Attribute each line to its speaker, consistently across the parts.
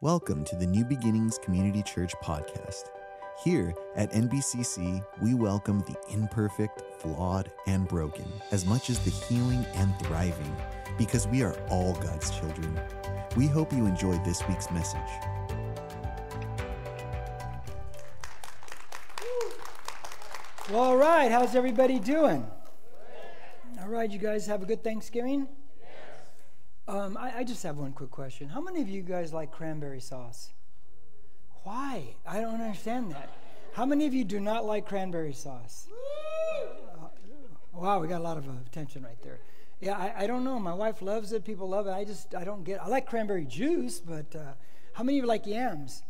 Speaker 1: Welcome to the New Beginnings Community Church podcast. Here at NBCC, we welcome the imperfect, flawed, and broken as much as the healing and thriving because we are all God's children. We hope you enjoyed this week's message.
Speaker 2: All right. How's everybody doing? All right. You guys have a good Thanksgiving? Um, I, I, just have one quick question. How many of you guys like cranberry sauce? Why? I don't understand that. How many of you do not like cranberry sauce? Uh, wow, we got a lot of uh, attention right there. Yeah, I, I, don't know. My wife loves it. People love it. I just, I don't get I like cranberry juice, but uh, how many of you like yams?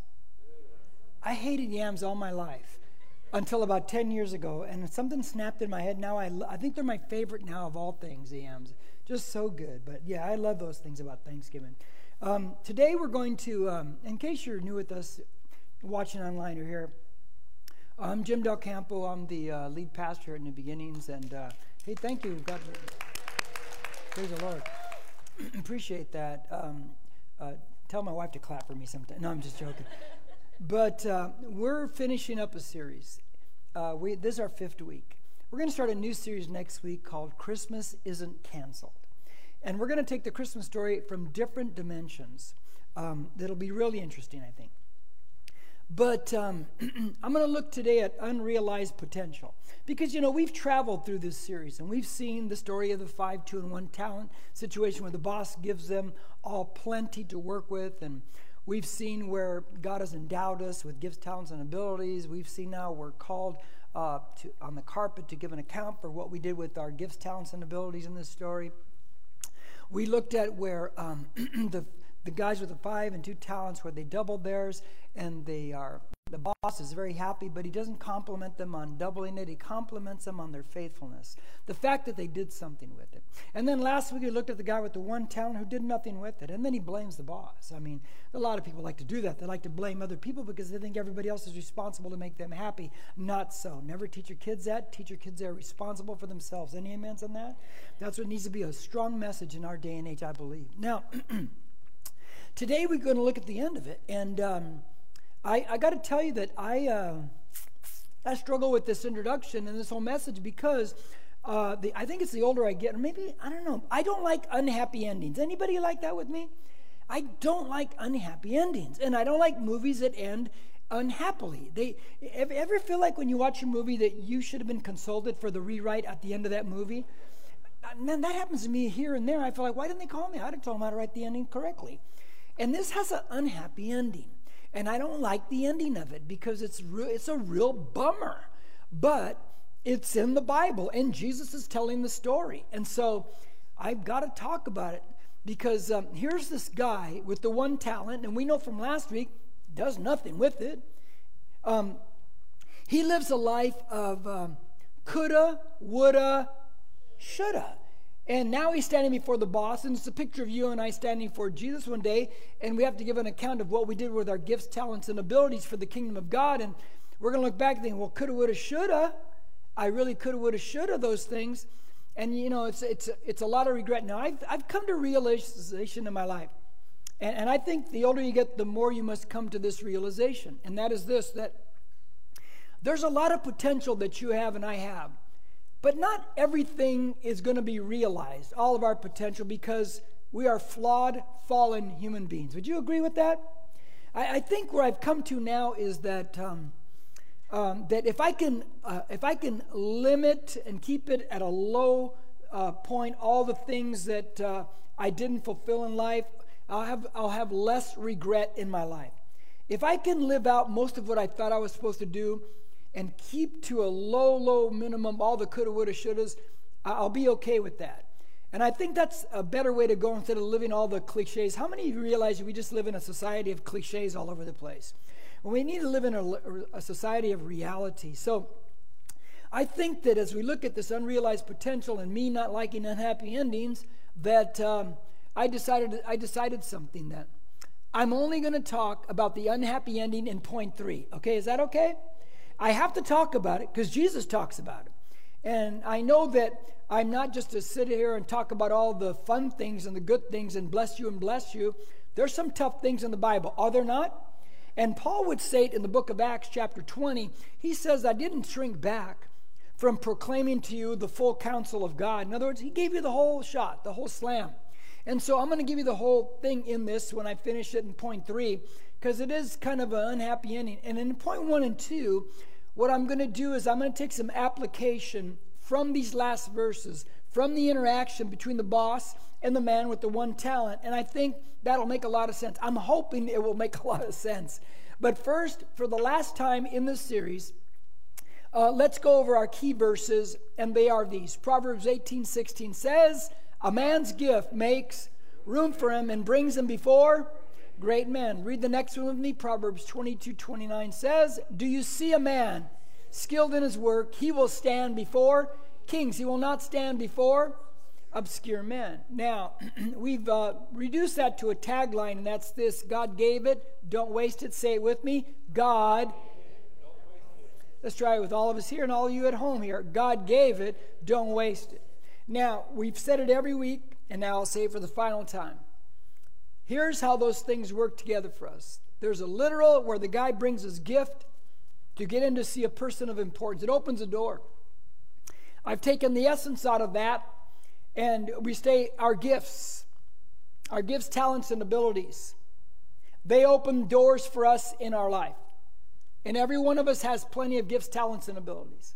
Speaker 2: I hated yams all my life until about 10 years ago, and something snapped in my head. Now I, I think they're my favorite now of all things, yams. Just so good. But yeah, I love those things about Thanksgiving. Um, today we're going to, um, in case you're new with us, watching online or here, I'm Jim Del Campo. I'm the uh, lead pastor at New beginnings. And uh, hey, thank you. God, praise the Lord. Appreciate that. Um, uh, tell my wife to clap for me sometime. No, I'm just joking. but uh, we're finishing up a series. Uh, we, this is our fifth week. We're going to start a new series next week called Christmas Isn't Canceled. And we're going to take the Christmas story from different dimensions. Um, that'll be really interesting, I think. But um, I'm going to look today at unrealized potential. Because, you know, we've traveled through this series and we've seen the story of the five, two, and one talent situation where the boss gives them all plenty to work with. And we've seen where God has endowed us with gifts, talents, and abilities. We've seen now we're called uh, to, on the carpet to give an account for what we did with our gifts, talents, and abilities in this story. We looked at where um, the, the guys with the five and two talents, where they doubled theirs, and they are the boss is very happy, but he doesn't compliment them on doubling it. He compliments them on their faithfulness, the fact that they did something with it. And then last week we looked at the guy with the one talent who did nothing with it, and then he blames the boss. I mean, a lot of people like to do that. They like to blame other people because they think everybody else is responsible to make them happy. Not so. Never teach your kids that. Teach your kids they're responsible for themselves. Any amens on that? That's what needs to be a strong message in our day and age, I believe. Now, today we're going to look at the end of it, and. Um, I, I got to tell you that I, uh, I struggle with this introduction and this whole message because uh, the, I think it's the older I get, or maybe, I don't know, I don't like unhappy endings. Anybody like that with me? I don't like unhappy endings. And I don't like movies that end unhappily. They ever feel like when you watch a movie that you should have been consulted for the rewrite at the end of that movie? Man, that happens to me here and there. I feel like, why didn't they call me? I'd have told them how to write the ending correctly. And this has an unhappy ending. And I don't like the ending of it because it's, re- it's a real bummer. But it's in the Bible, and Jesus is telling the story. And so I've got to talk about it because um, here's this guy with the one talent, and we know from last week, does nothing with it. Um, he lives a life of um, coulda, woulda, shoulda. And now he's standing before the boss, and it's a picture of you and I standing for Jesus one day, and we have to give an account of what we did with our gifts, talents, and abilities for the kingdom of God. And we're going to look back and think, well, coulda, woulda, shoulda. I really coulda, woulda, shoulda those things. And, you know, it's, it's, it's a lot of regret. Now, I've, I've come to realization in my life. And, and I think the older you get, the more you must come to this realization. And that is this that there's a lot of potential that you have and I have but not everything is going to be realized, all of our potential, because we are flawed, fallen human beings. Would you agree with that? I, I think where I've come to now is that um, um, that if I can uh, if I can limit and keep it at a low uh, point, all the things that uh, I didn't fulfill in life, I'll have I'll have less regret in my life. If I can live out most of what I thought I was supposed to do, and keep to a low, low minimum all the coulda, woulda, shouldas, I'll be okay with that. And I think that's a better way to go instead of living all the cliches. How many of you realize we just live in a society of cliches all over the place? Well, we need to live in a, a society of reality. So I think that as we look at this unrealized potential and me not liking unhappy endings, that um, I decided I decided something that I'm only going to talk about the unhappy ending in point three. Okay, is that okay? I have to talk about it because Jesus talks about it. And I know that I'm not just to sit here and talk about all the fun things and the good things and bless you and bless you. There's some tough things in the Bible, are there not? And Paul would say it in the book of Acts, chapter 20. He says, I didn't shrink back from proclaiming to you the full counsel of God. In other words, he gave you the whole shot, the whole slam. And so I'm going to give you the whole thing in this when I finish it in point three, because it is kind of an unhappy ending. And in point one and two, what I'm going to do is I'm going to take some application from these last verses, from the interaction between the boss and the man with the one talent. And I think that'll make a lot of sense. I'm hoping it will make a lot of sense. But first, for the last time in this series, uh, let's go over our key verses, and they are these. Proverbs 18 16 says, A man's gift makes room for him and brings him before great men. Read the next one with me. Proverbs 22 29 says, Do you see a man skilled in his work? He will stand before kings, he will not stand before obscure men. Now, we've uh, reduced that to a tagline, and that's this God gave it, don't waste it. Say it with me God Let's try it with all of us here and all of you at home here. God gave it, don't waste it. Now, we've said it every week, and now I'll say it for the final time. Here's how those things work together for us there's a literal where the guy brings his gift to get in to see a person of importance, it opens a door. I've taken the essence out of that, and we say our gifts, our gifts, talents, and abilities. They open doors for us in our life. And every one of us has plenty of gifts, talents, and abilities.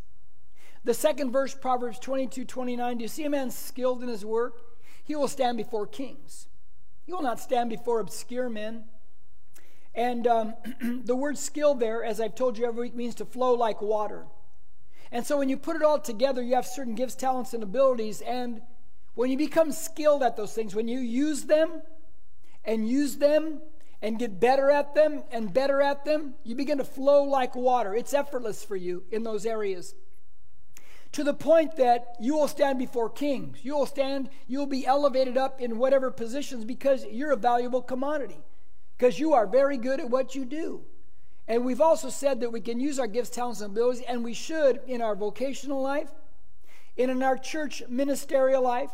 Speaker 2: The second verse, Proverbs 22 29, do you see a man skilled in his work? He will stand before kings. He will not stand before obscure men. And um, the word skill there, as I've told you every week, means to flow like water. And so when you put it all together, you have certain gifts, talents, and abilities. And when you become skilled at those things, when you use them and use them and get better at them and better at them, you begin to flow like water. It's effortless for you in those areas. To the point that you will stand before kings. You will stand, you'll be elevated up in whatever positions because you're a valuable commodity, because you are very good at what you do. And we've also said that we can use our gifts, talents, and abilities, and we should in our vocational life, and in our church ministerial life,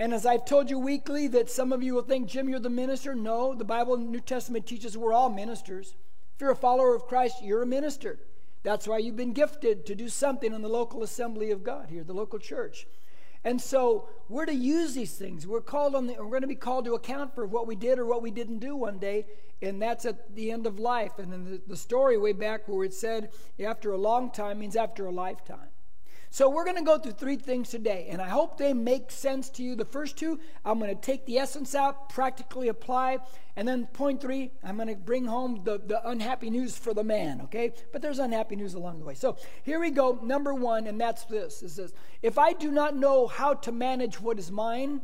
Speaker 2: and as I've told you weekly, that some of you will think, Jim, you're the minister. No, the Bible and New Testament teaches we're all ministers. If you're a follower of Christ, you're a minister. That's why you've been gifted to do something in the local assembly of God here, the local church. And so we're to use these things. We're called on the, we're going to be called to account for what we did or what we didn't do one day, and that's at the end of life. And then the, the story way back where it said after a long time means after a lifetime. So we're going to go through three things today, and I hope they make sense to you. The first two, I'm going to take the essence out, practically apply, and then point three, I'm going to bring home the, the unhappy news for the man, okay? But there's unhappy news along the way. So here we go. Number one, and that's this, is this. If I do not know how to manage what is mine,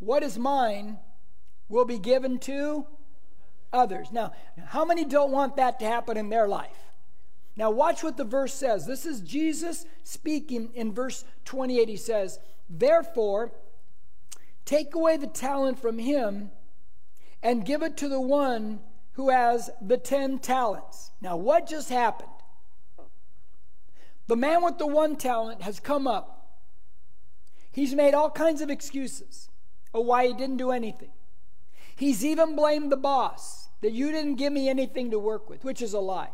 Speaker 2: what is mine will be given to others. Now, how many don't want that to happen in their life? Now, watch what the verse says. This is Jesus speaking in verse 28. He says, Therefore, take away the talent from him and give it to the one who has the 10 talents. Now, what just happened? The man with the one talent has come up. He's made all kinds of excuses of why he didn't do anything. He's even blamed the boss that you didn't give me anything to work with, which is a lie.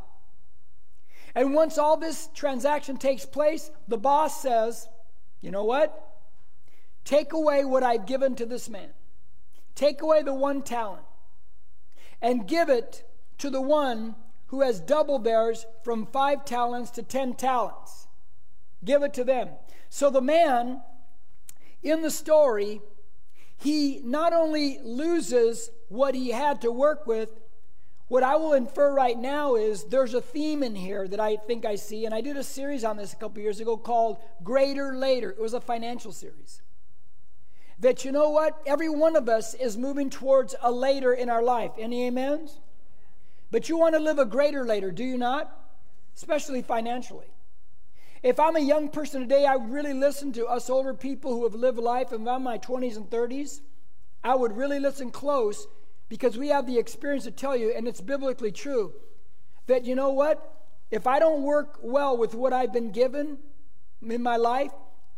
Speaker 2: And once all this transaction takes place, the boss says, You know what? Take away what I've given to this man. Take away the one talent and give it to the one who has double theirs from five talents to ten talents. Give it to them. So the man in the story, he not only loses what he had to work with, what I will infer right now is there's a theme in here that I think I see, and I did a series on this a couple years ago called Greater Later. It was a financial series. That you know what? Every one of us is moving towards a later in our life. Any amens? But you want to live a greater later, do you not? Especially financially. If I'm a young person today, I really listen to us older people who have lived life, and I'm in my 20s and 30s, I would really listen close because we have the experience to tell you, and it's biblically true, that you know what? If I don't work well with what I've been given in my life,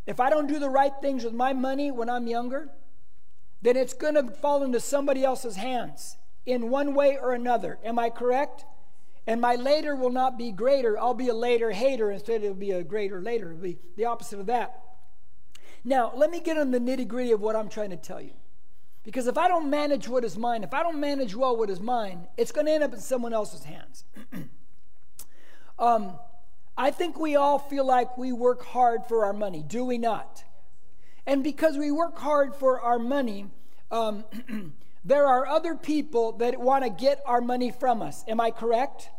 Speaker 2: if I don't do the right things with my money when I'm younger, then it's going to fall into somebody else's hands in one way or another. Am I correct? And my later will not be greater. I'll be a later hater instead it'll be a greater later. It'll be the opposite of that. Now, let me get on the nitty gritty of what I'm trying to tell you. Because if I don't manage what is mine, if I don't manage well what is mine, it's going to end up in someone else's hands. um, I think we all feel like we work hard for our money, do we not? And because we work hard for our money, um, there are other people that want to get our money from us. Am I correct?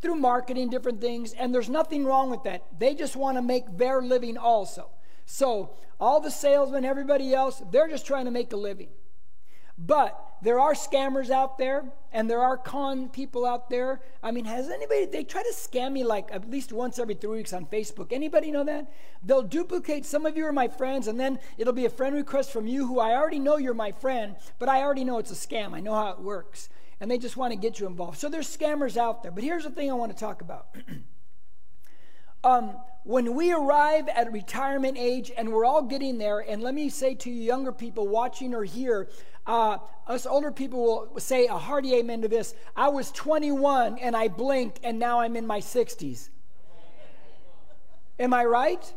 Speaker 2: Through marketing, different things, and there's nothing wrong with that. They just want to make their living also. So, all the salesmen, everybody else, they're just trying to make a living. But there are scammers out there and there are con people out there. I mean, has anybody, they try to scam me like at least once every three weeks on Facebook. Anybody know that? They'll duplicate, some of you are my friends, and then it'll be a friend request from you who I already know you're my friend, but I already know it's a scam. I know how it works. And they just want to get you involved. So there's scammers out there. But here's the thing I want to talk about. um, when we arrive at retirement age and we're all getting there, and let me say to you, younger people watching or here, uh, us older people will say a hearty amen to this. I was 21 and I blinked and now I'm in my 60s. Am I right?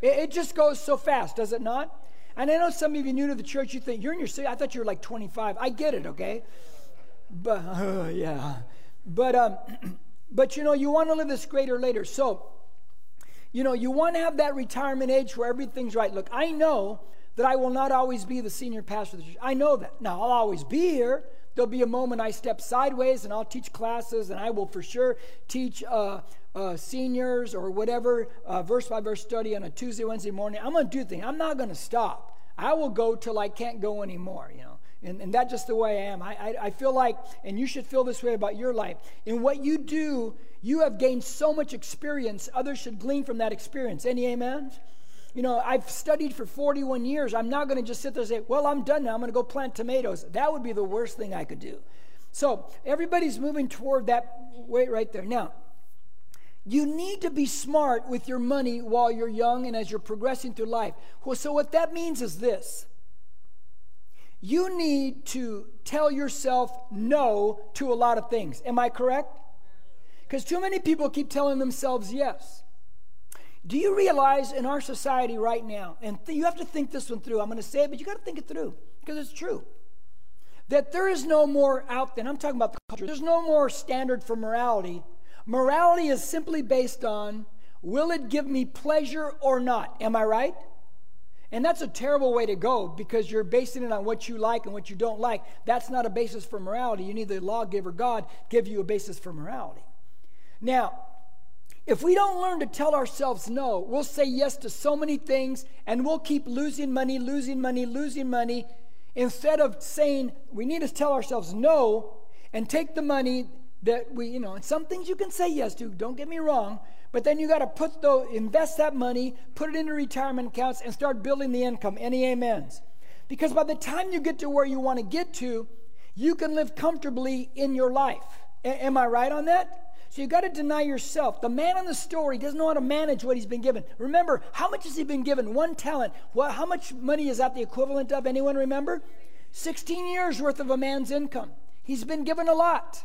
Speaker 2: It, it just goes so fast, does it not? And I know some of you new to the church, you think you're in your 60s. I thought you were like 25. I get it, okay? But uh, yeah, but um, but you know you want to live this greater later. So, you know you want to have that retirement age where everything's right. Look, I know that I will not always be the senior pastor of the church. I know that. Now, I'll always be here. There'll be a moment I step sideways and I'll teach classes, and I will for sure teach uh, uh, seniors or whatever uh, verse by verse study on a Tuesday, Wednesday morning. I'm going to do things. I'm not going to stop. I will go till I can't go anymore, you know. And, and that's just the way I am. I, I, I feel like, and you should feel this way about your life. In what you do, you have gained so much experience, others should glean from that experience. Any amens? you know, I've studied for 41 years. I'm not going to just sit there and say, well, I'm done now. I'm going to go plant tomatoes. That would be the worst thing I could do. So everybody's moving toward that way right there. Now, you need to be smart with your money while you're young and as you're progressing through life. Well, so what that means is this you need to tell yourself no to a lot of things. Am I correct? Because too many people keep telling themselves yes. Do you realize in our society right now, and th- you have to think this one through. I'm going to say it, but you got to think it through because it's true. That there is no more out there, I'm talking about the culture, there's no more standard for morality. Morality is simply based on will it give me pleasure or not? Am I right? And that's a terrible way to go because you're basing it on what you like and what you don't like. That's not a basis for morality. You need the lawgiver God give you a basis for morality. Now, if we don't learn to tell ourselves no, we'll say yes to so many things and we'll keep losing money, losing money, losing money. Instead of saying we need to tell ourselves no and take the money that we, you know, and some things you can say yes to, don't get me wrong, but then you got to put the invest that money, put it into retirement accounts and start building the income. Any amens? Because by the time you get to where you want to get to, you can live comfortably in your life. A- am I right on that? So you got to deny yourself. The man in the story doesn't know how to manage what he's been given. Remember, how much has he been given? One talent. Well, how much money is that the equivalent of? Anyone remember? 16 years worth of a man's income. He's been given a lot.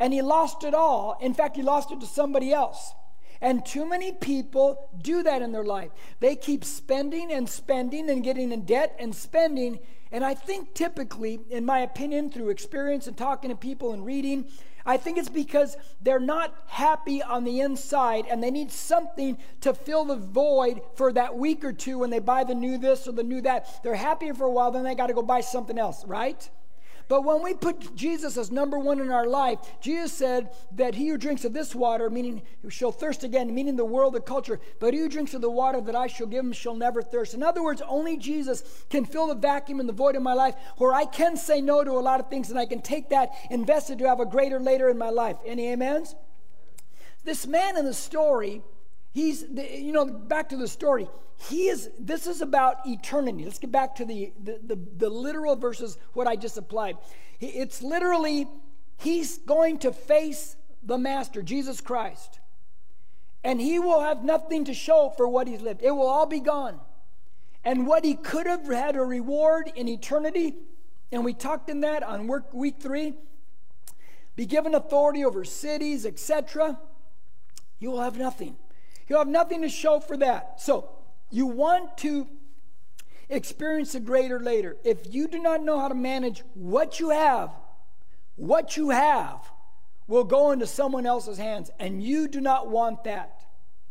Speaker 2: And he lost it all. In fact, he lost it to somebody else. And too many people do that in their life. They keep spending and spending and getting in debt and spending. And I think typically, in my opinion, through experience and talking to people and reading, I think it's because they're not happy on the inside and they need something to fill the void for that week or two when they buy the new this or the new that. They're happy for a while, then they got to go buy something else, right? But when we put Jesus as number one in our life, Jesus said that he who drinks of this water, meaning shall thirst again, meaning the world, the culture, but he who drinks of the water that I shall give him shall never thirst. In other words, only Jesus can fill the vacuum and the void in my life where I can say no to a lot of things and I can take that invested to have a greater later in my life. Any amens? This man in the story, he's, you know, back to the story he is this is about eternity let's get back to the the, the, the literal versus what i just applied it's literally he's going to face the master jesus christ and he will have nothing to show for what he's lived it will all be gone and what he could have had a reward in eternity. And we talked in that on work week three. Be given authority over cities, etc. You will have nothing. You'll have nothing to show for that. So, you want to experience the greater later. If you do not know how to manage what you have, what you have will go into someone else's hands, and you do not want that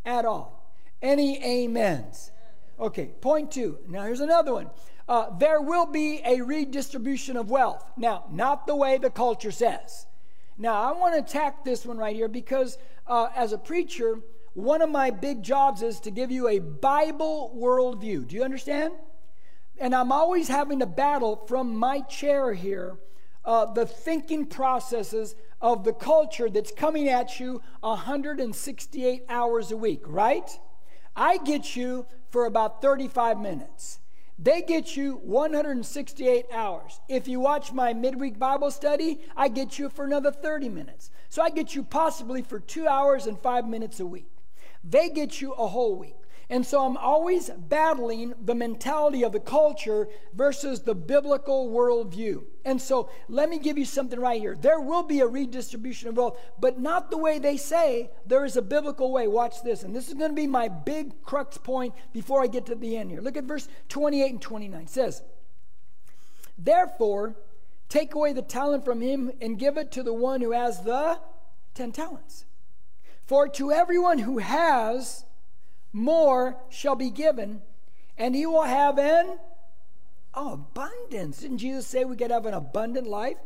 Speaker 2: at all. Any amens? Okay, point two. Now, here's another one. Uh, there will be a redistribution of wealth. Now, not the way the culture says. Now, I want to attack this one right here because uh, as a preacher, one of my big jobs is to give you a Bible worldview. Do you understand? And I'm always having to battle from my chair here uh, the thinking processes of the culture that's coming at you 168 hours a week, right? I get you for about 35 minutes. They get you 168 hours. If you watch my midweek Bible study, I get you for another 30 minutes. So I get you possibly for two hours and five minutes a week. They get you a whole week. And so I'm always battling the mentality of the culture versus the biblical worldview. And so let me give you something right here. There will be a redistribution of wealth, but not the way they say. There is a biblical way. Watch this. And this is going to be my big crux point before I get to the end here. Look at verse 28 and 29. It says, Therefore, take away the talent from him and give it to the one who has the 10 talents. For to everyone who has, more shall be given, and he will have an abundance. Didn't Jesus say we could have an abundant life?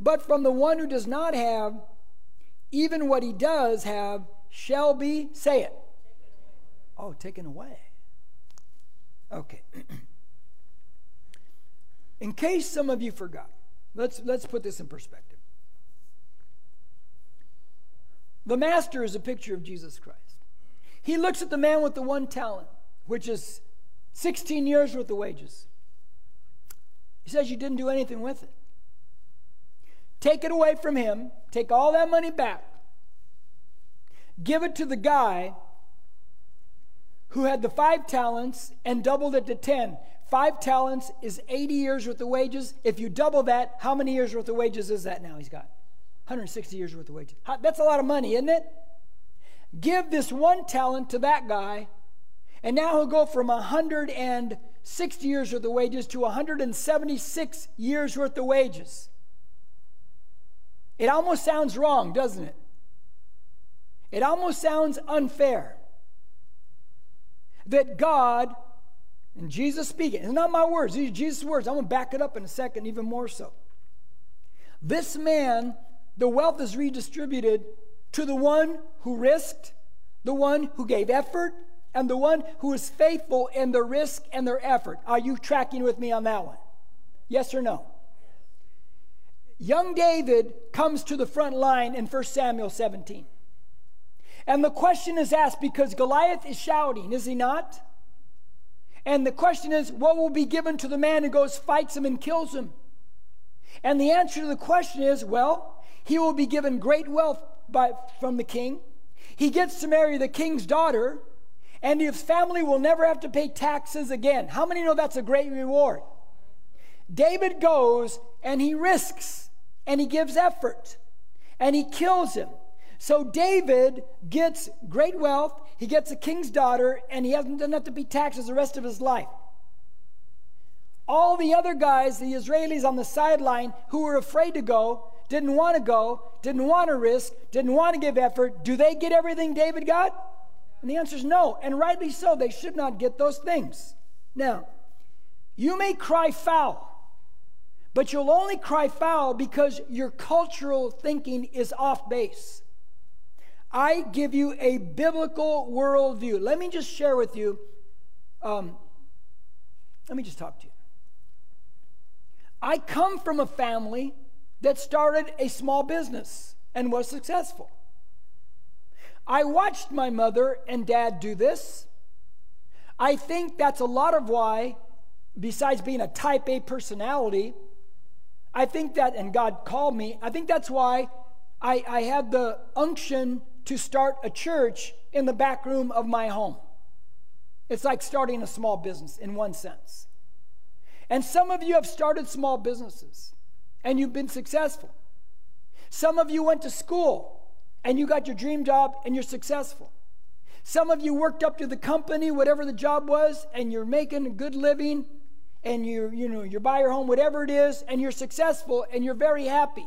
Speaker 2: But from the one who does not have, even what he does have shall be, say it. Oh, taken away. Okay. in case some of you forgot, let's, let's put this in perspective. The master is a picture of Jesus Christ. He looks at the man with the one talent, which is 16 years worth of wages. He says, You didn't do anything with it. Take it away from him, take all that money back, give it to the guy who had the five talents and doubled it to 10. Five talents is 80 years worth of wages. If you double that, how many years worth of wages is that now he's got? 160 years worth of wages. That's a lot of money, isn't it? Give this one talent to that guy, and now he'll go from 160 years worth of wages to 176 years worth of wages. It almost sounds wrong, doesn't it? It almost sounds unfair that God, and Jesus speaking, it's not my words, these are Jesus' words. I'm going to back it up in a second, even more so. This man the wealth is redistributed to the one who risked, the one who gave effort, and the one who is faithful in their risk and their effort. Are you tracking with me on that one? Yes or no? Young David comes to the front line in 1 Samuel 17. And the question is asked because Goliath is shouting, is he not? And the question is, what will be given to the man who goes, fights him, and kills him? And the answer to the question is, well, he will be given great wealth by, from the king. He gets to marry the king's daughter, and his family will never have to pay taxes again. How many know that's a great reward? David goes and he risks and he gives effort and he kills him. So David gets great wealth, he gets a king's daughter, and he hasn't done have to pay taxes the rest of his life. All the other guys, the Israelis on the sideline who were afraid to go, didn't want to go, didn't want to risk, didn't want to give effort, do they get everything David got? And the answer is no, and rightly so. They should not get those things. Now, you may cry foul, but you'll only cry foul because your cultural thinking is off base. I give you a biblical worldview. Let me just share with you. Um, let me just talk to you. I come from a family that started a small business and was successful. I watched my mother and dad do this. I think that's a lot of why, besides being a type A personality, I think that, and God called me, I think that's why I, I had the unction to start a church in the back room of my home. It's like starting a small business in one sense. And some of you have started small businesses and you've been successful. Some of you went to school and you got your dream job and you're successful. Some of you worked up to the company, whatever the job was, and you're making a good living and you you know you buy your home whatever it is and you're successful and you're very happy.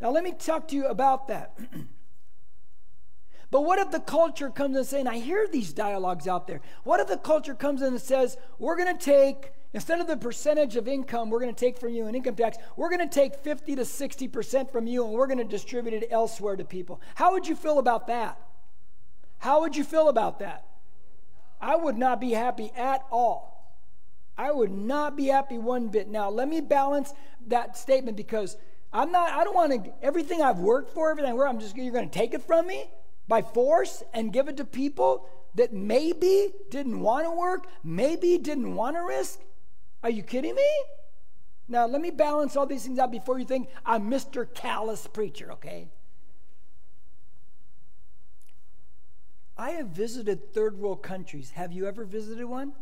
Speaker 2: Now let me talk to you about that. but what if the culture comes and saying, I hear these dialogues out there. What if the culture comes in and says, we're going to take Instead of the percentage of income we're going to take from you in income tax, we're going to take 50 to 60% from you and we're going to distribute it elsewhere to people. How would you feel about that? How would you feel about that? I would not be happy at all. I would not be happy one bit. Now, let me balance that statement because I'm not, I don't want to, everything I've worked for, everything where I'm just, you're going to take it from me by force and give it to people that maybe didn't want to work, maybe didn't want to risk. Are you kidding me? Now, let me balance all these things out before you think I'm Mr. Callous Preacher, okay? I have visited third world countries. Have you ever visited one?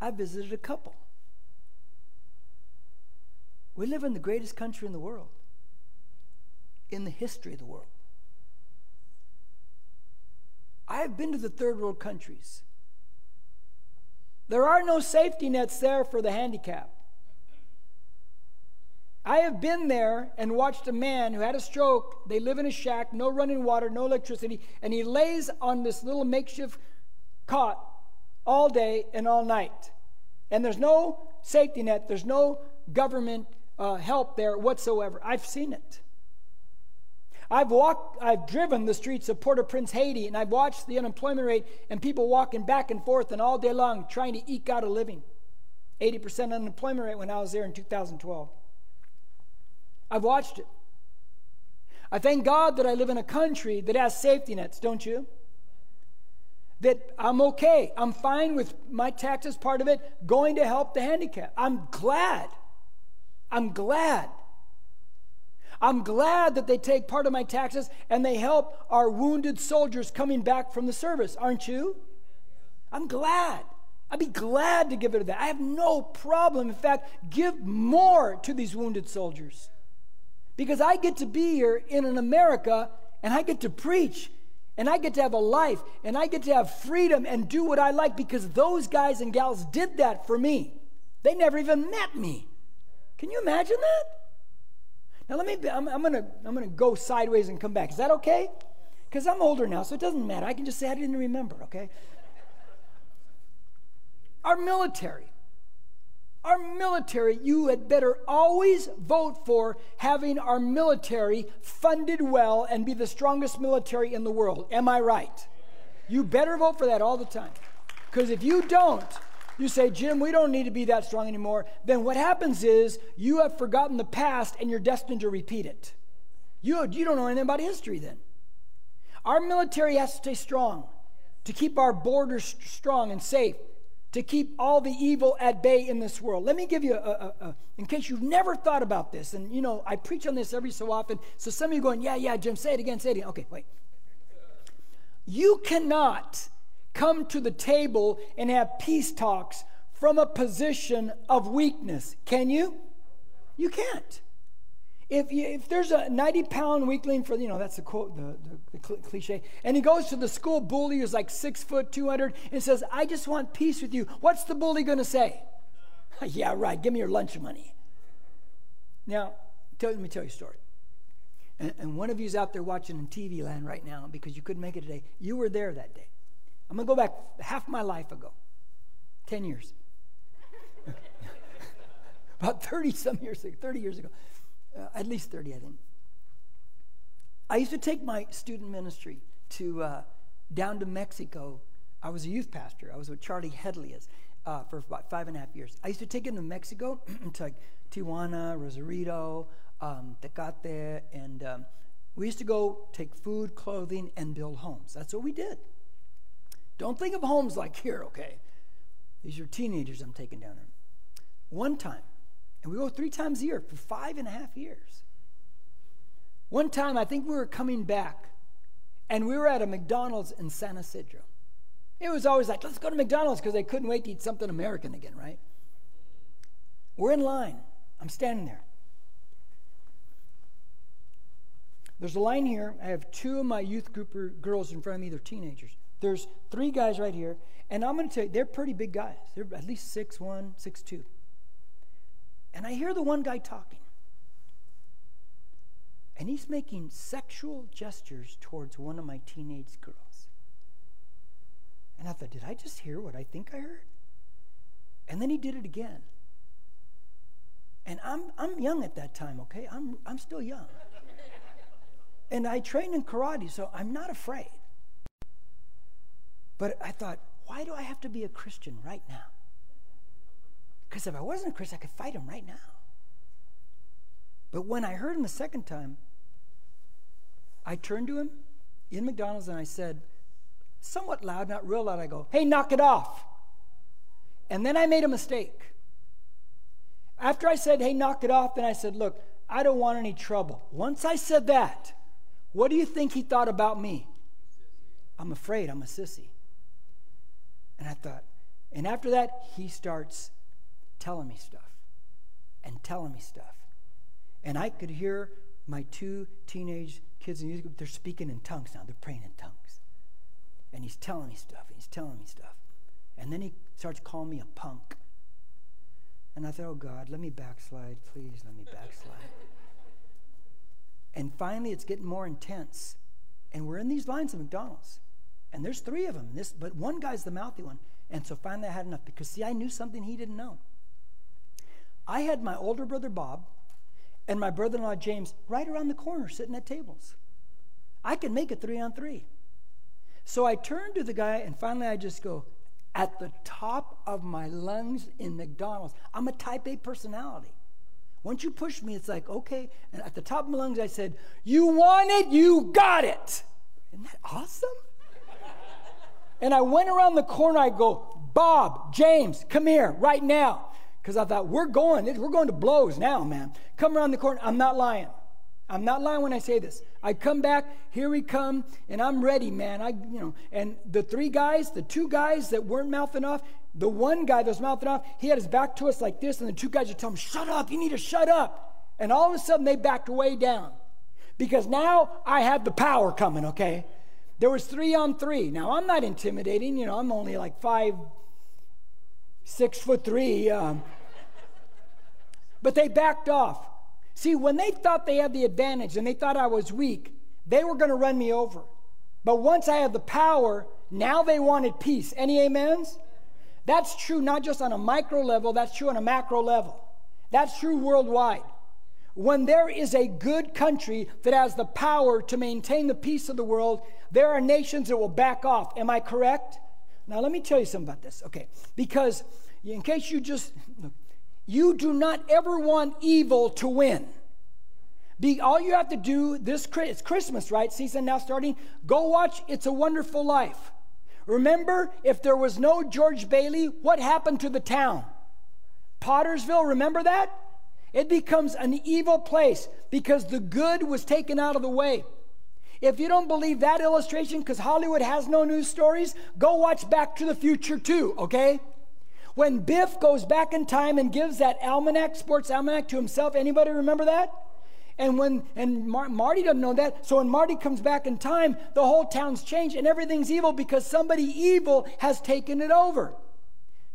Speaker 2: I visited a couple. We live in the greatest country in the world, in the history of the world. I have been to the third world countries. There are no safety nets there for the handicapped. I have been there and watched a man who had a stroke. They live in a shack, no running water, no electricity, and he lays on this little makeshift cot all day and all night. And there's no safety net, there's no government uh, help there whatsoever. I've seen it. I've walked, I've driven the streets of Port-au-Prince, Haiti, and I've watched the unemployment rate and people walking back and forth and all day long trying to eke out a living. 80% unemployment rate when I was there in 2012. I've watched it. I thank God that I live in a country that has safety nets, don't you? That I'm okay. I'm fine with my taxes part of it going to help the handicapped. I'm glad. I'm glad. I'm glad that they take part of my taxes and they help our wounded soldiers coming back from the service, aren't you? I'm glad. I'd be glad to give it to that. I have no problem. In fact, give more to these wounded soldiers because I get to be here in an America and I get to preach and I get to have a life and I get to have freedom and do what I like because those guys and gals did that for me. They never even met me. Can you imagine that? Now let me I'm, I'm gonna I'm gonna go sideways and come back. Is that okay? Because I'm older now, so it doesn't matter. I can just say I didn't remember, okay? Our military our military, you had better always vote for having our military funded well and be the strongest military in the world. Am I right? You better vote for that all the time. Because if you don't, you say, Jim, we don't need to be that strong anymore. Then what happens is you have forgotten the past and you're destined to repeat it. You, you don't know anything about history then. Our military has to stay strong to keep our borders strong and safe to keep all the evil at bay in this world. Let me give you a, a, a, in case you've never thought about this, and you know, I preach on this every so often. So some of you going, yeah, yeah, Jim, say it again, say it again. Okay, wait. You cannot come to the table and have peace talks from a position of weakness, can you? You can't. If, you, if there's a 90 pound weakling for, you know, that's the quote, the, the, the cliche, and he goes to the school bully who's like six foot, 200, and says, I just want peace with you, what's the bully going to say? yeah, right, give me your lunch money. Now, tell, let me tell you a story. And, and one of you's out there watching in TV land right now because you couldn't make it today. You were there that day. I'm going to go back half my life ago, 10 years. About 30 some years ago, 30 years ago uh, at least 30, I think. I used to take my student ministry to uh, down to Mexico. I was a youth pastor. I was with Charlie Headley uh, for about five and a half years. I used to take him to Mexico, to like Tijuana, Rosarito, um, Tecate, and um, we used to go take food, clothing, and build homes. That's what we did. Don't think of homes like here, okay? These are teenagers I'm taking down there. One time, and we go three times a year for five and a half years. One time, I think we were coming back, and we were at a McDonald's in San Ysidro. It was always like, let's go to McDonald's because they couldn't wait to eat something American again, right? We're in line. I'm standing there. There's a line here. I have two of my youth group girls in front of me. They're teenagers. There's three guys right here. And I'm going to tell you, they're pretty big guys. They're at least six one, six two. And I hear the one guy talking. And he's making sexual gestures towards one of my teenage girls. And I thought, did I just hear what I think I heard? And then he did it again. And I'm, I'm young at that time, okay? I'm, I'm still young. and I trained in karate, so I'm not afraid. But I thought, why do I have to be a Christian right now? Because if I wasn't a Christian, I could fight him right now. But when I heard him the second time, I turned to him in McDonald's and I said, somewhat loud, not real loud, I go, hey, knock it off. And then I made a mistake. After I said, hey, knock it off, then I said, look, I don't want any trouble. Once I said that, what do you think he thought about me? I'm afraid I'm a sissy. And I thought, and after that, he starts telling me stuff and telling me stuff. And I could hear my two teenage kids in group, they're speaking in tongues now. They're praying in tongues. And he's telling me stuff, and he's telling me stuff. And then he starts calling me a punk. And I thought, oh God, let me backslide. Please let me backslide. and finally, it's getting more intense. And we're in these lines of McDonald's. And there's three of them. This, but one guy's the mouthy one. And so finally, I had enough because, see, I knew something he didn't know. I had my older brother Bob and my brother in law James right around the corner sitting at tables. I could make it three on three. So I turned to the guy and finally I just go, at the top of my lungs in McDonald's. I'm a type A personality. Once you push me, it's like, okay. And at the top of my lungs, I said, You want it, you got it. Isn't that awesome? And I went around the corner, I go, Bob, James, come here right now. Because I thought, we're going, we're going to blows now, man. Come around the corner. I'm not lying. I'm not lying when I say this. I come back, here we come, and I'm ready, man. I, you know, and the three guys, the two guys that weren't mouthing off, the one guy that was mouthing off, he had his back to us like this, and the two guys would tell him, "Shut up! You need to shut up!" And all of a sudden, they backed way down because now I have the power coming. Okay, there was three on three. Now I'm not intimidating. You know, I'm only like five, six foot three. Um, but they backed off. See, when they thought they had the advantage and they thought I was weak, they were going to run me over. But once I had the power, now they wanted peace. Any amens? That's true not just on a micro level, that's true on a macro level. That's true worldwide. When there is a good country that has the power to maintain the peace of the world, there are nations that will back off. Am I correct? Now, let me tell you something about this. Okay. Because in case you just, look, you do not ever want evil to win. Be, all you have to do this it's Christmas, right? Season now starting. Go watch It's a Wonderful Life. Remember, if there was no George Bailey, what happened to the town? Pottersville, remember that? It becomes an evil place because the good was taken out of the way. If you don't believe that illustration, because Hollywood has no news stories, go watch Back to the Future too, okay? When Biff goes back in time and gives that almanac, sports almanac to himself, anybody remember that? And when and Mar- Marty doesn't know that, so when Marty comes back in time, the whole town's changed and everything's evil because somebody evil has taken it over.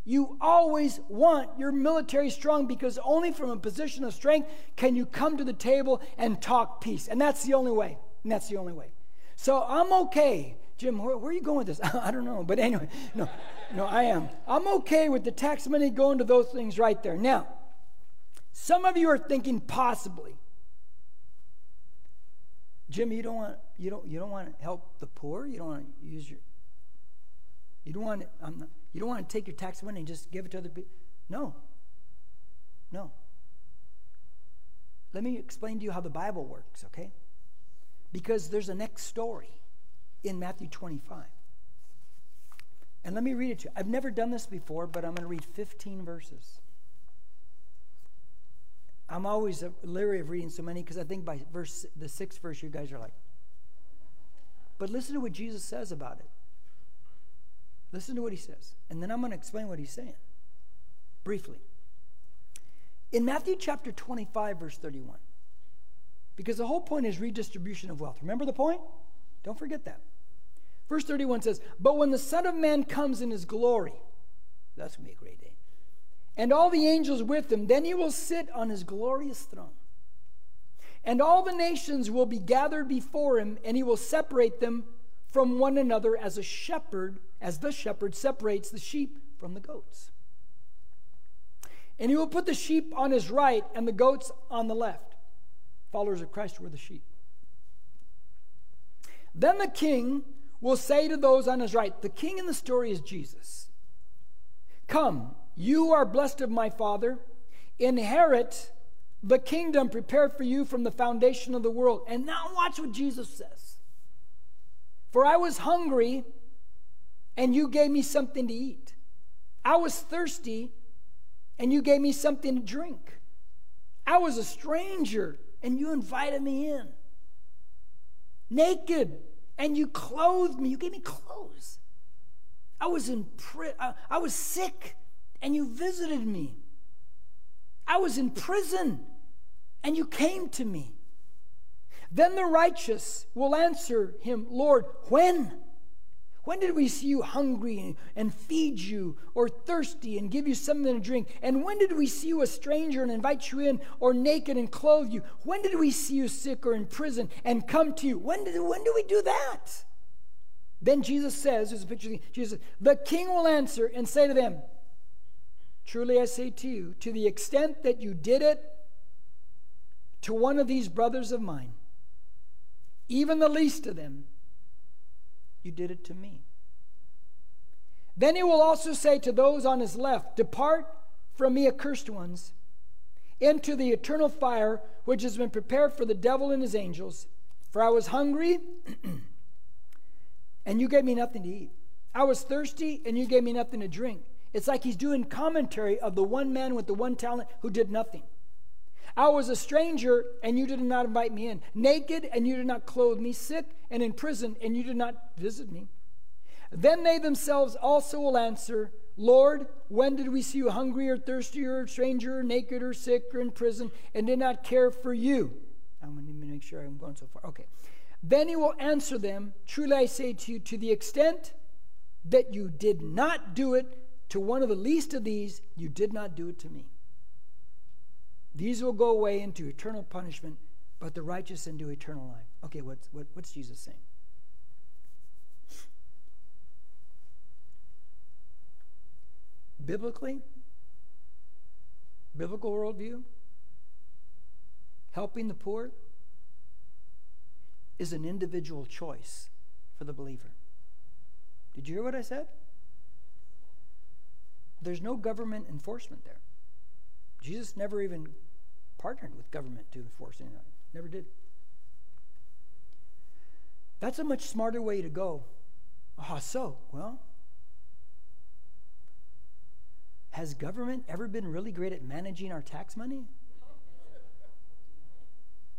Speaker 2: You always want your military strong because only from a position of strength can you come to the table and talk peace. And that's the only way. And that's the only way. So I'm okay Jim, where, where, are you going with this? I don't know. But anyway, no, no, I am. I'm okay with the tax money going to those things right there. Now, some of you are thinking possibly, Jim, you don't want you don't you don't want to help the poor. You don't want to use your. You don't want to, I'm not, you don't want to take your tax money and just give it to other people. No. No. Let me explain to you how the Bible works, okay? Because there's a next story in Matthew 25. And let me read it to you. I've never done this before, but I'm going to read 15 verses. I'm always leery of reading so many because I think by verse the sixth verse you guys are like. But listen to what Jesus says about it. Listen to what he says. And then I'm going to explain what he's saying briefly. In Matthew chapter 25, verse 31, because the whole point is redistribution of wealth. Remember the point? Don't forget that. Verse 31 says, But when the Son of Man comes in his glory, that's going to be a great day, and all the angels with him, then he will sit on his glorious throne. And all the nations will be gathered before him, and he will separate them from one another as a shepherd, as the shepherd separates the sheep from the goats. And he will put the sheep on his right and the goats on the left. Followers of Christ were the sheep. Then the king will say to those on his right, the king in the story is Jesus. Come, you are blessed of my Father, inherit the kingdom prepared for you from the foundation of the world. And now watch what Jesus says. For I was hungry, and you gave me something to eat. I was thirsty, and you gave me something to drink. I was a stranger, and you invited me in. Naked, and you clothed me. You gave me clothes. I was in pri- uh, I was sick, and you visited me. I was in prison, and you came to me. Then the righteous will answer him, Lord, when? When did we see you hungry and feed you, or thirsty and give you something to drink? And when did we see you a stranger and invite you in, or naked and clothe you? When did we see you sick or in prison and come to you? When did, when did we do that? Then Jesus says, there's a picture of Jesus, the king will answer and say to them, Truly I say to you, to the extent that you did it to one of these brothers of mine, even the least of them, you did it to me. Then he will also say to those on his left, Depart from me, accursed ones, into the eternal fire which has been prepared for the devil and his angels. For I was hungry, and you gave me nothing to eat. I was thirsty, and you gave me nothing to drink. It's like he's doing commentary of the one man with the one talent who did nothing. I was a stranger, and you did not invite me in. Naked, and you did not clothe me. Sick, and in prison, and you did not visit me. Then they themselves also will answer, Lord, when did we see you hungry or thirsty or a stranger or naked or sick or in prison and did not care for you? I'm going to make sure I'm going so far. Okay. Then he will answer them, Truly I say to you, to the extent that you did not do it to one of the least of these, you did not do it to me. These will go away into eternal punishment, but the righteous into eternal life. Okay, what's, what, what's Jesus saying? Biblically, biblical worldview, helping the poor is an individual choice for the believer. Did you hear what I said? There's no government enforcement there. Jesus never even partnered with government to enforce anything. Never did. That's a much smarter way to go. Ah, so, well, has government ever been really great at managing our tax money?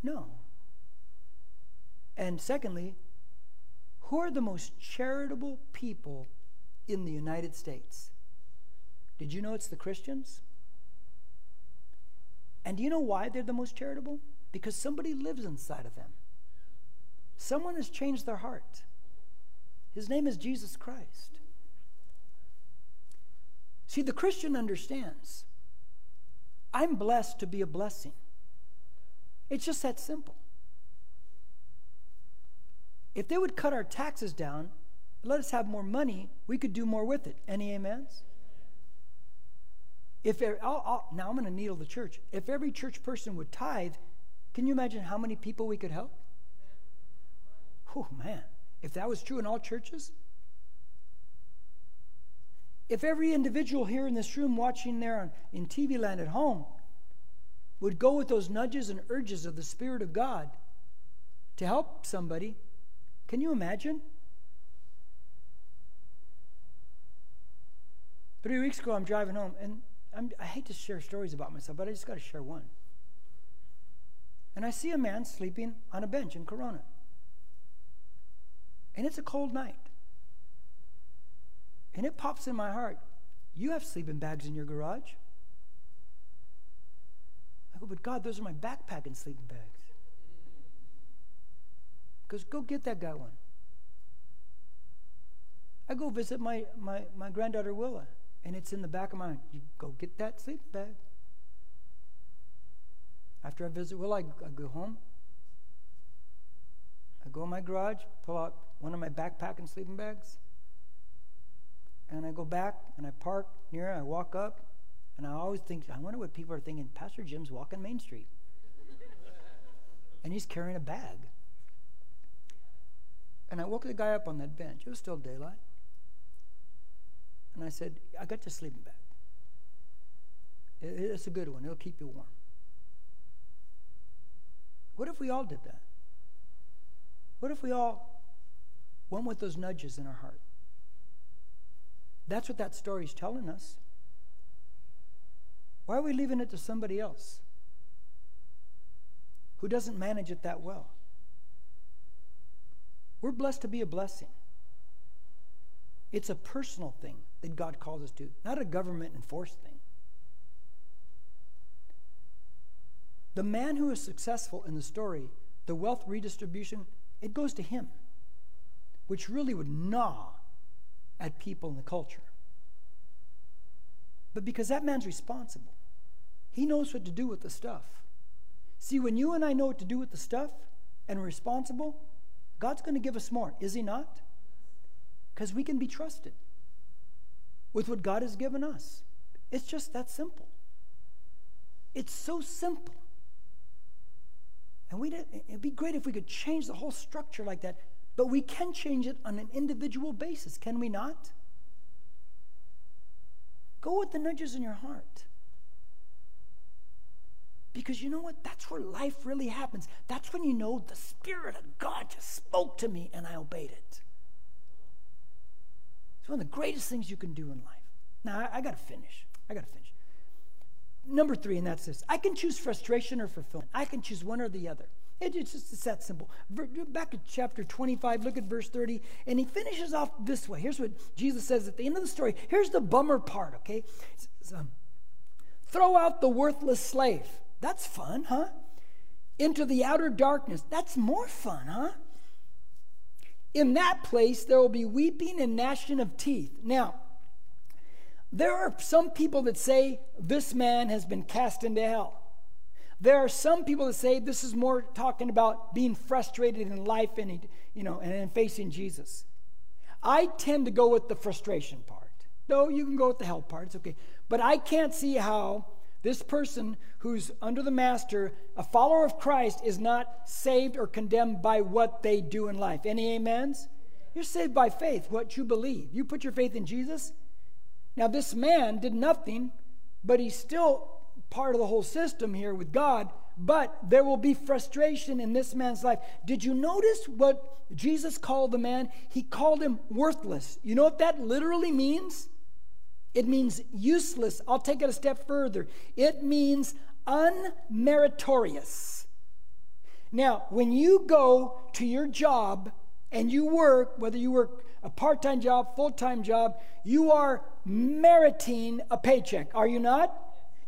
Speaker 2: No. And secondly, who are the most charitable people in the United States? Did you know it's the Christians? And do you know why they're the most charitable? Because somebody lives inside of them. Someone has changed their heart. His name is Jesus Christ. See, the Christian understands I'm blessed to be a blessing. It's just that simple. If they would cut our taxes down, let us have more money, we could do more with it. Any amens? If I'll, I'll, now I'm going to needle the church. If every church person would tithe, can you imagine how many people we could help? Oh man, if that was true in all churches, if every individual here in this room watching there on, in TV land at home would go with those nudges and urges of the Spirit of God to help somebody, can you imagine? Three weeks ago, I'm driving home, and I'm, i hate to share stories about myself, but I just got to share one. And I see a man sleeping on a bench in Corona. And it's a cold night. And it pops in my heart you have sleeping bags in your garage. I go, but God, those are my backpack and sleeping bags. Because go get that guy one. I go visit my, my, my granddaughter Willa, and it's in the back of my mind. You go get that sleeping bag. After I visit Willa, I, I go home. I go in my garage, pull out one of my backpack and sleeping bags, and I go back and I park near. I walk up, and I always think, I wonder what people are thinking. Pastor Jim's walking Main Street, and he's carrying a bag. And I woke the guy up on that bench. It was still daylight. And I said, I got your sleeping bag. It's a good one, it'll keep you warm. What if we all did that? What if we all went with those nudges in our heart? That's what that story is telling us. Why are we leaving it to somebody else who doesn't manage it that well? We're blessed to be a blessing. It's a personal thing that God calls us to, not a government enforced thing. The man who is successful in the story, the wealth redistribution, it goes to him, which really would gnaw at people in the culture. But because that man's responsible, he knows what to do with the stuff. See, when you and I know what to do with the stuff and we're responsible, God's going to give us more, is He not? Because we can be trusted with what God has given us. It's just that simple. It's so simple. And we it'd be great if we could change the whole structure like that, but we can change it on an individual basis, can we not? Go with the nudges in your heart. Because you know what? That's where life really happens. That's when you know the Spirit of God just spoke to me and I obeyed it. It's one of the greatest things you can do in life. Now, I, I got to finish. I got to finish. Number three, and that's this I can choose frustration or fulfillment. I can choose one or the other. It, it's just it's that simple. Back to chapter 25, look at verse 30, and he finishes off this way. Here's what Jesus says at the end of the story. Here's the bummer part, okay? Um, Throw out the worthless slave. That's fun, huh? Into the outer darkness. That's more fun, huh? In that place, there will be weeping and gnashing of teeth. Now, there are some people that say this man has been cast into hell. There are some people that say this is more talking about being frustrated in life and you know and, facing Jesus. I tend to go with the frustration part. No, you can go with the hell part. It's okay. But I can't see how this person who's under the master, a follower of Christ, is not saved or condemned by what they do in life. Any amens? You're saved by faith, what you believe. You put your faith in Jesus. Now, this man did nothing, but he's still part of the whole system here with God. But there will be frustration in this man's life. Did you notice what Jesus called the man? He called him worthless. You know what that literally means? It means useless. I'll take it a step further. It means unmeritorious. Now, when you go to your job and you work, whether you work a part time job, full time job, you are meriting a paycheck, are you not?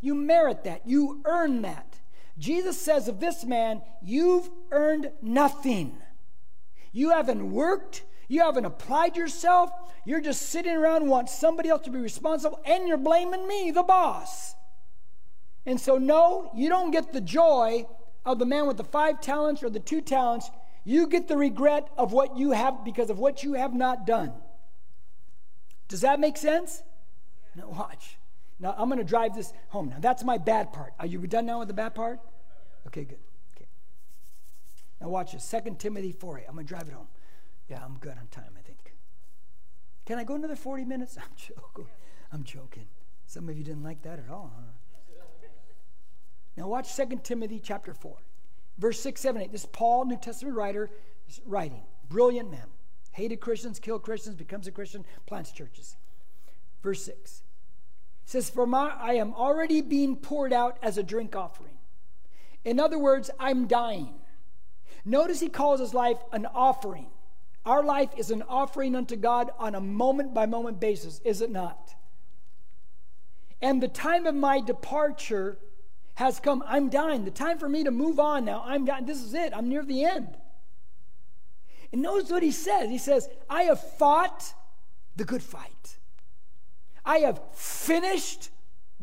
Speaker 2: You merit that, you earn that. Jesus says of this man, You've earned nothing. You haven't worked, you haven't applied yourself. You're just sitting around want somebody else to be responsible, and you're blaming me, the boss. And so, no, you don't get the joy of the man with the five talents or the two talents. You get the regret of what you have because of what you have not done. Does that make sense? Now, watch. Now, I'm going to drive this home. Now, that's my bad part. Are you done now with the bad part? Okay, good. Okay. Now, watch this. 2 Timothy 4 8. I'm going to drive it home. Yeah, I'm good on time. Can I go another 40 minutes? I'm joking. I'm joking. Some of you didn't like that at all, huh? Now watch 2 Timothy chapter 4. Verse 6, 7, 8. This Paul, New Testament writer, is writing. Brilliant man. Hated Christians, killed Christians, becomes a Christian, plants churches. Verse 6 says, For my, I am already being poured out as a drink offering. In other words, I'm dying. Notice he calls his life an offering. Our life is an offering unto God on a moment by moment basis, is it not? And the time of my departure has come. I'm dying. The time for me to move on now. I'm dying. This is it. I'm near the end. And notice what he says. He says, I have fought the good fight. I have finished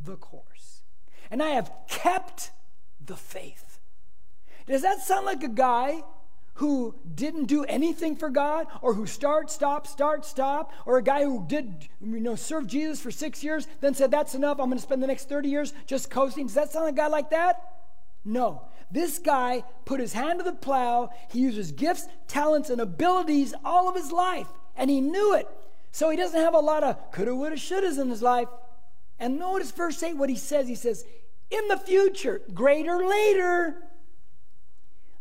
Speaker 2: the course. And I have kept the faith. Does that sound like a guy who didn't do anything for God, or who start, stop, start, stop, or a guy who did, you know, serve Jesus for six years, then said, That's enough, I'm going to spend the next 30 years just coasting. Does that sound like a guy like that? No. This guy put his hand to the plow. He uses gifts, talents, and abilities all of his life, and he knew it. So he doesn't have a lot of coulda, woulda, shouldas in his life. And notice verse 8 what he says. He says, In the future, greater later,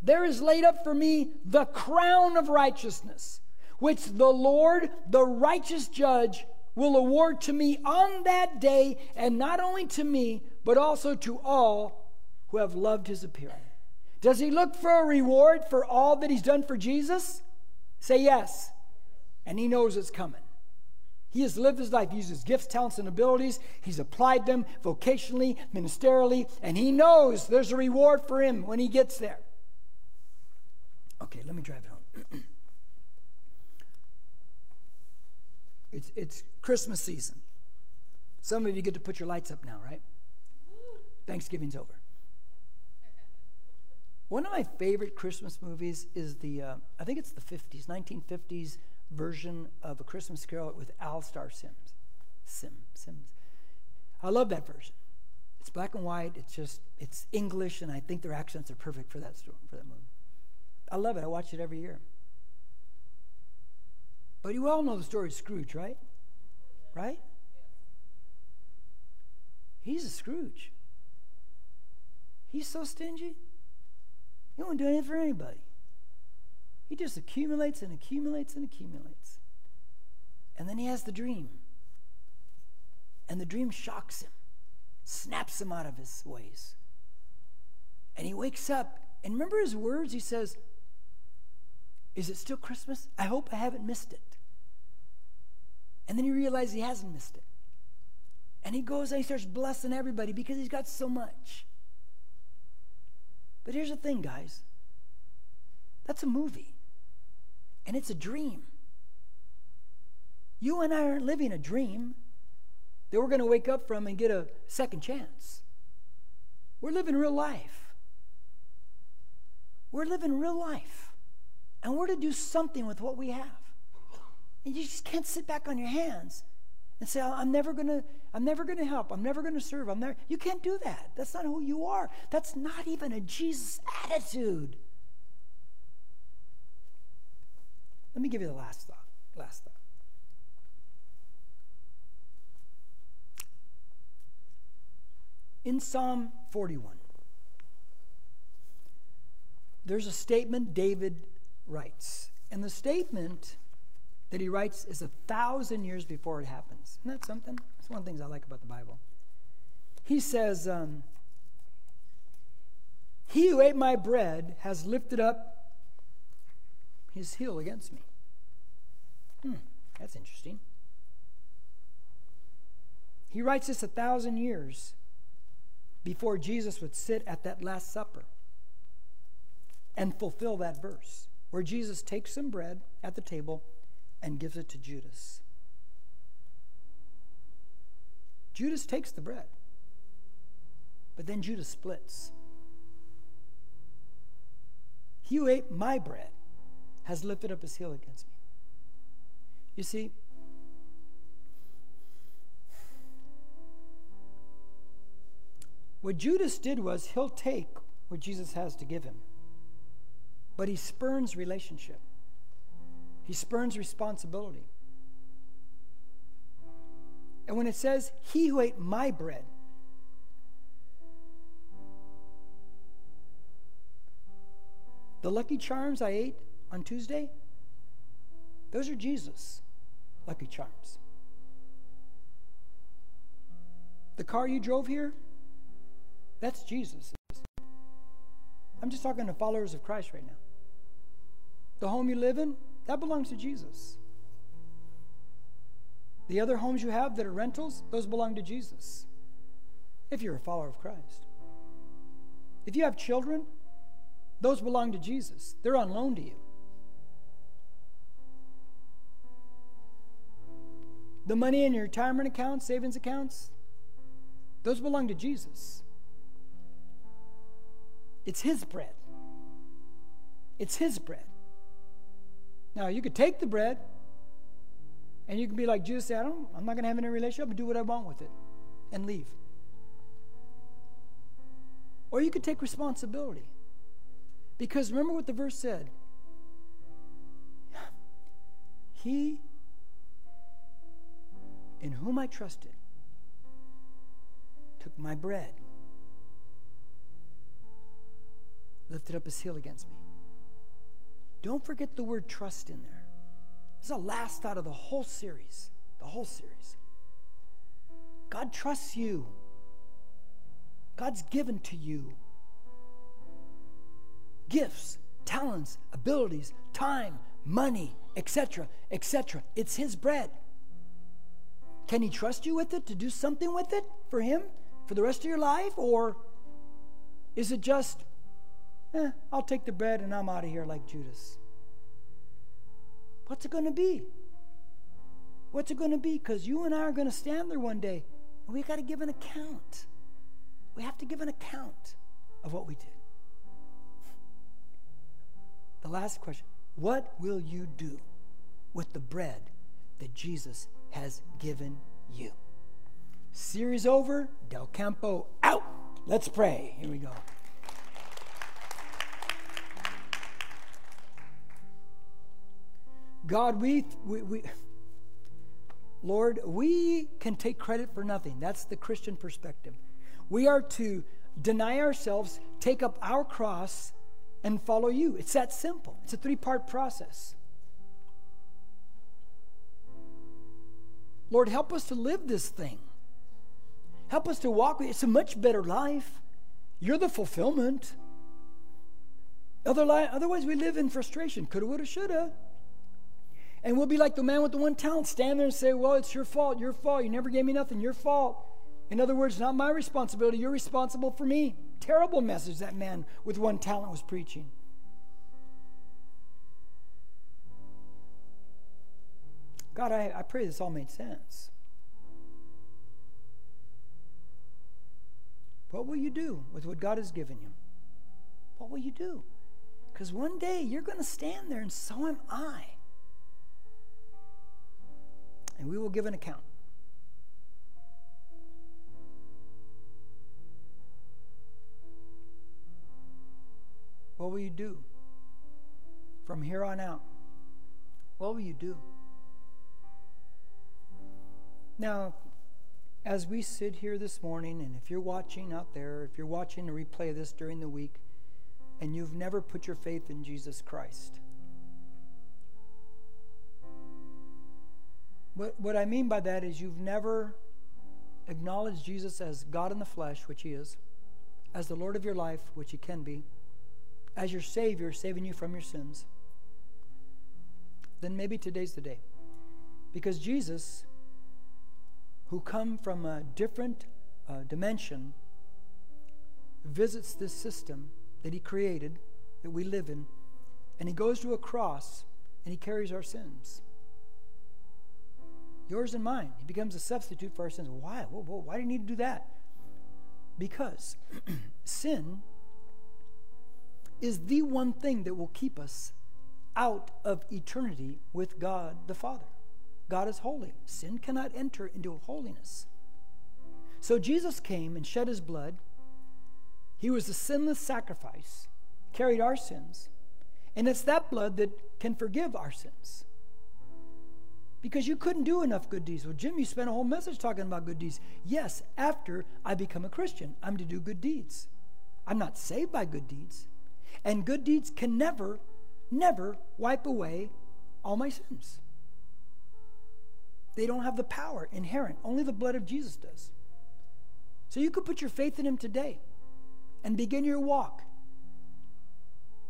Speaker 2: there is laid up for me the crown of righteousness, which the Lord, the righteous judge, will award to me on that day, and not only to me, but also to all who have loved his appearing. Does he look for a reward for all that he's done for Jesus? Say yes. And he knows it's coming. He has lived his life, he uses gifts, talents, and abilities. He's applied them vocationally, ministerially, and he knows there's a reward for him when he gets there. Okay, let me drive it home. it's, it's Christmas season. Some of you get to put your lights up now, right? Thanksgiving's over. One of my favorite Christmas movies is the, uh, I think it's the 50s, 1950s version of A Christmas Carol with Alastair Sims. Sim, Sims. I love that version. It's black and white. It's just, it's English, and I think their accents are perfect for that story, for that movie. I love it. I watch it every year. But you all know the story of Scrooge, right? Right? He's a Scrooge. He's so stingy. He won't do anything for anybody. He just accumulates and accumulates and accumulates. And then he has the dream. And the dream shocks him, snaps him out of his ways. And he wakes up. And remember his words? He says, is it still Christmas? I hope I haven't missed it. And then he realizes he hasn't missed it. And he goes and he starts blessing everybody because he's got so much. But here's the thing, guys that's a movie, and it's a dream. You and I aren't living a dream that we're going to wake up from and get a second chance. We're living real life. We're living real life. And we're to do something with what we have. And you just can't sit back on your hands and say, I'm never gonna, I'm never gonna help, I'm never gonna serve, I'm never you can't do that. That's not who you are. That's not even a Jesus attitude. Let me give you the last thought. Last thought. In Psalm 41, there's a statement David writes. And the statement that he writes is a thousand years before it happens. Isn't that something? That's one of the things I like about the Bible. He says, um, He who ate my bread has lifted up his heel against me. Hmm, that's interesting. He writes this a thousand years before Jesus would sit at that Last Supper and fulfill that verse where Jesus takes some bread at the table and gives it to Judas. Judas takes the bread, but then Judas splits. He who ate my bread has lifted up his heel against me. You see, what Judas did was he'll take what Jesus has to give him but he spurns relationship. He spurns responsibility. And when it says, He who ate my bread, the Lucky Charms I ate on Tuesday, those are Jesus' Lucky Charms. The car you drove here, that's Jesus. I'm just talking to followers of Christ right now. The home you live in, that belongs to Jesus. The other homes you have that are rentals, those belong to Jesus. If you're a follower of Christ. If you have children, those belong to Jesus. They're on loan to you. The money in your retirement accounts, savings accounts, those belong to Jesus. It's His bread. It's His bread. Now, you could take the bread and you can be like Jesus said, I don't, I'm not going to have any relationship, but do what I want with it and leave. Or you could take responsibility. Because remember what the verse said. He in whom I trusted took my bread, lifted up his heel against me. Don't forget the word trust in there. This is the last thought of the whole series. The whole series. God trusts you. God's given to you gifts, talents, abilities, time, money, etc., etc. It's His bread. Can He trust you with it to do something with it for Him for the rest of your life? Or is it just, eh, I'll take the bread and I'm out of here like Judas? What's it going to be? What's it going to be? Because you and I are going to stand there one day and we got to give an account. We have to give an account of what we did. The last question What will you do with the bread that Jesus has given you. Series over, Del Campo out. Let's pray. Here we go. God, we, we, we, Lord, we can take credit for nothing. That's the Christian perspective. We are to deny ourselves, take up our cross, and follow you. It's that simple. It's a three part process. Lord, help us to live this thing. Help us to walk with It's a much better life. You're the fulfillment. Otherwise, we live in frustration. Coulda, woulda, shoulda. And we'll be like the man with the one talent, stand there and say, Well, it's your fault, your fault. You never gave me nothing, your fault. In other words, not my responsibility, you're responsible for me. Terrible message that man with one talent was preaching. God, I, I pray this all made sense. What will you do with what God has given you? What will you do? Because one day you're going to stand there, and so am I. And we will give an account. What will you do from here on out? What will you do? Now, as we sit here this morning, and if you're watching out there, if you're watching a replay of this during the week, and you've never put your faith in Jesus Christ, what, what I mean by that is you've never acknowledged Jesus as God in the flesh, which He is, as the Lord of your life, which He can be, as your Savior, saving you from your sins, then maybe today's the day. Because Jesus who come from a different uh, dimension visits this system that he created, that we live in, and he goes to a cross and he carries our sins. Yours and mine. He becomes a substitute for our sins. Why? Whoa, whoa, why do you need to do that? Because sin is the one thing that will keep us out of eternity with God the Father. God is holy. Sin cannot enter into holiness. So Jesus came and shed his blood. He was a sinless sacrifice, carried our sins. And it's that blood that can forgive our sins. Because you couldn't do enough good deeds. Well, Jim, you spent a whole message talking about good deeds. Yes, after I become a Christian, I'm to do good deeds. I'm not saved by good deeds. And good deeds can never, never wipe away all my sins. They don't have the power inherent. Only the blood of Jesus does. So you could put your faith in Him today and begin your walk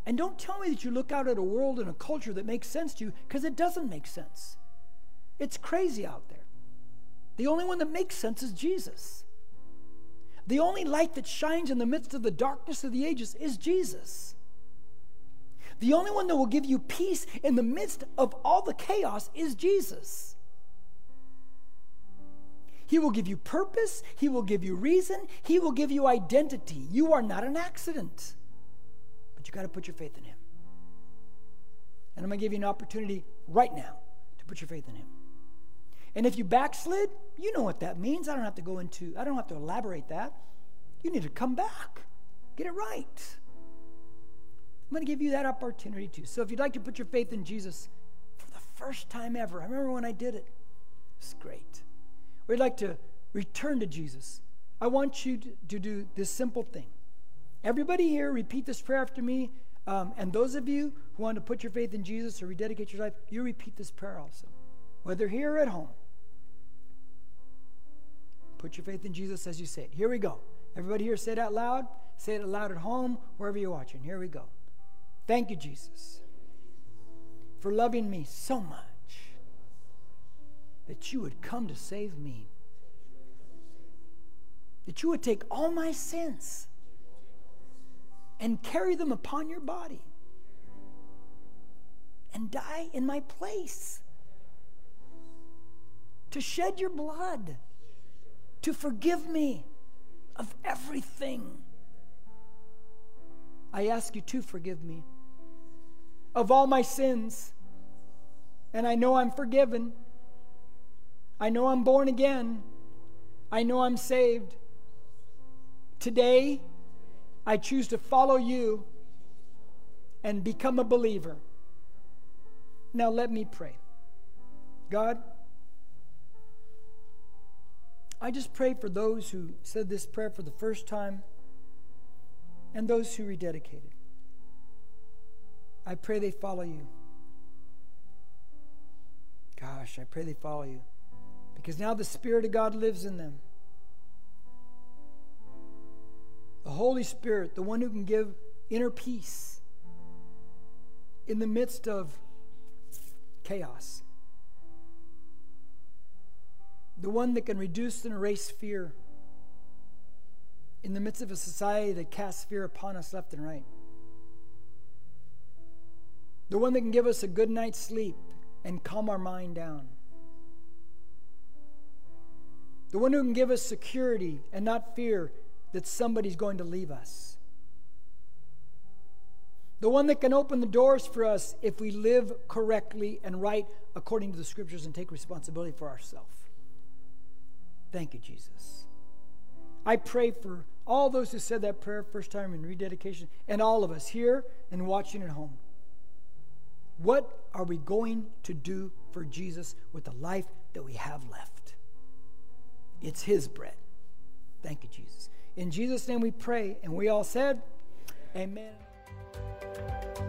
Speaker 2: And don't tell me that you look out at a world and a culture that makes sense to you because it doesn't make sense. It's crazy out there. The only one that makes sense is Jesus. The only light that shines in the midst of the darkness of the ages is Jesus. The only one that will give you peace in the midst of all the chaos is Jesus. He will give you purpose, He will give you reason, He will give you identity. You are not an accident, but you got to put your faith in Him. And I'm going to give you an opportunity right now to put your faith in Him. And if you backslid, you know what that means. I don't have to go into, I don't have to elaborate that. You need to come back, get it right. I'm going to give you that opportunity too. So if you'd like to put your faith in Jesus for the first time ever, I remember when I did it. It's great. We'd like to return to Jesus. I want you to do this simple thing. Everybody here, repeat this prayer after me. Um, and those of you who want to put your faith in Jesus or rededicate your life, you repeat this prayer also, whether here or at home. Put your faith in Jesus as you say it. Here we go. Everybody here, say it out loud. Say it aloud at home, wherever you're watching. Here we go. Thank you, Jesus, for loving me so much that you would come to save me. That you would take all my sins and carry them upon your body and die in my place. To shed your blood to forgive me of everything. I ask you to forgive me of all my sins. And I know I'm forgiven. I know I'm born again. I know I'm saved. Today, I choose to follow you and become a believer. Now, let me pray. God, I just pray for those who said this prayer for the first time and those who rededicated. I pray they follow you. Gosh, I pray they follow you. Because now the Spirit of God lives in them. The Holy Spirit, the one who can give inner peace in the midst of chaos the one that can reduce and erase fear in the midst of a society that casts fear upon us left and right. The one that can give us a good night's sleep and calm our mind down. The one who can give us security and not fear that somebody's going to leave us. The one that can open the doors for us if we live correctly and right according to the scriptures and take responsibility for ourselves. Thank you, Jesus. I pray for all those who said that prayer first time in rededication and all of us here and watching at home. What are we going to do for Jesus with the life that we have left? It's His bread. Thank you, Jesus. In Jesus' name we pray, and we all said, Amen.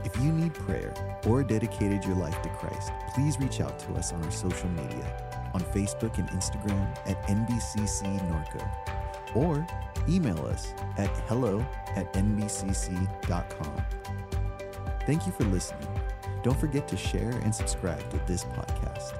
Speaker 1: If you need prayer or dedicated your life to Christ, please reach out to us on our social media on Facebook and Instagram at NBCC Norco, or email us at hello at nbcc.com. Thank you for listening. Don't forget to share and subscribe to this podcast.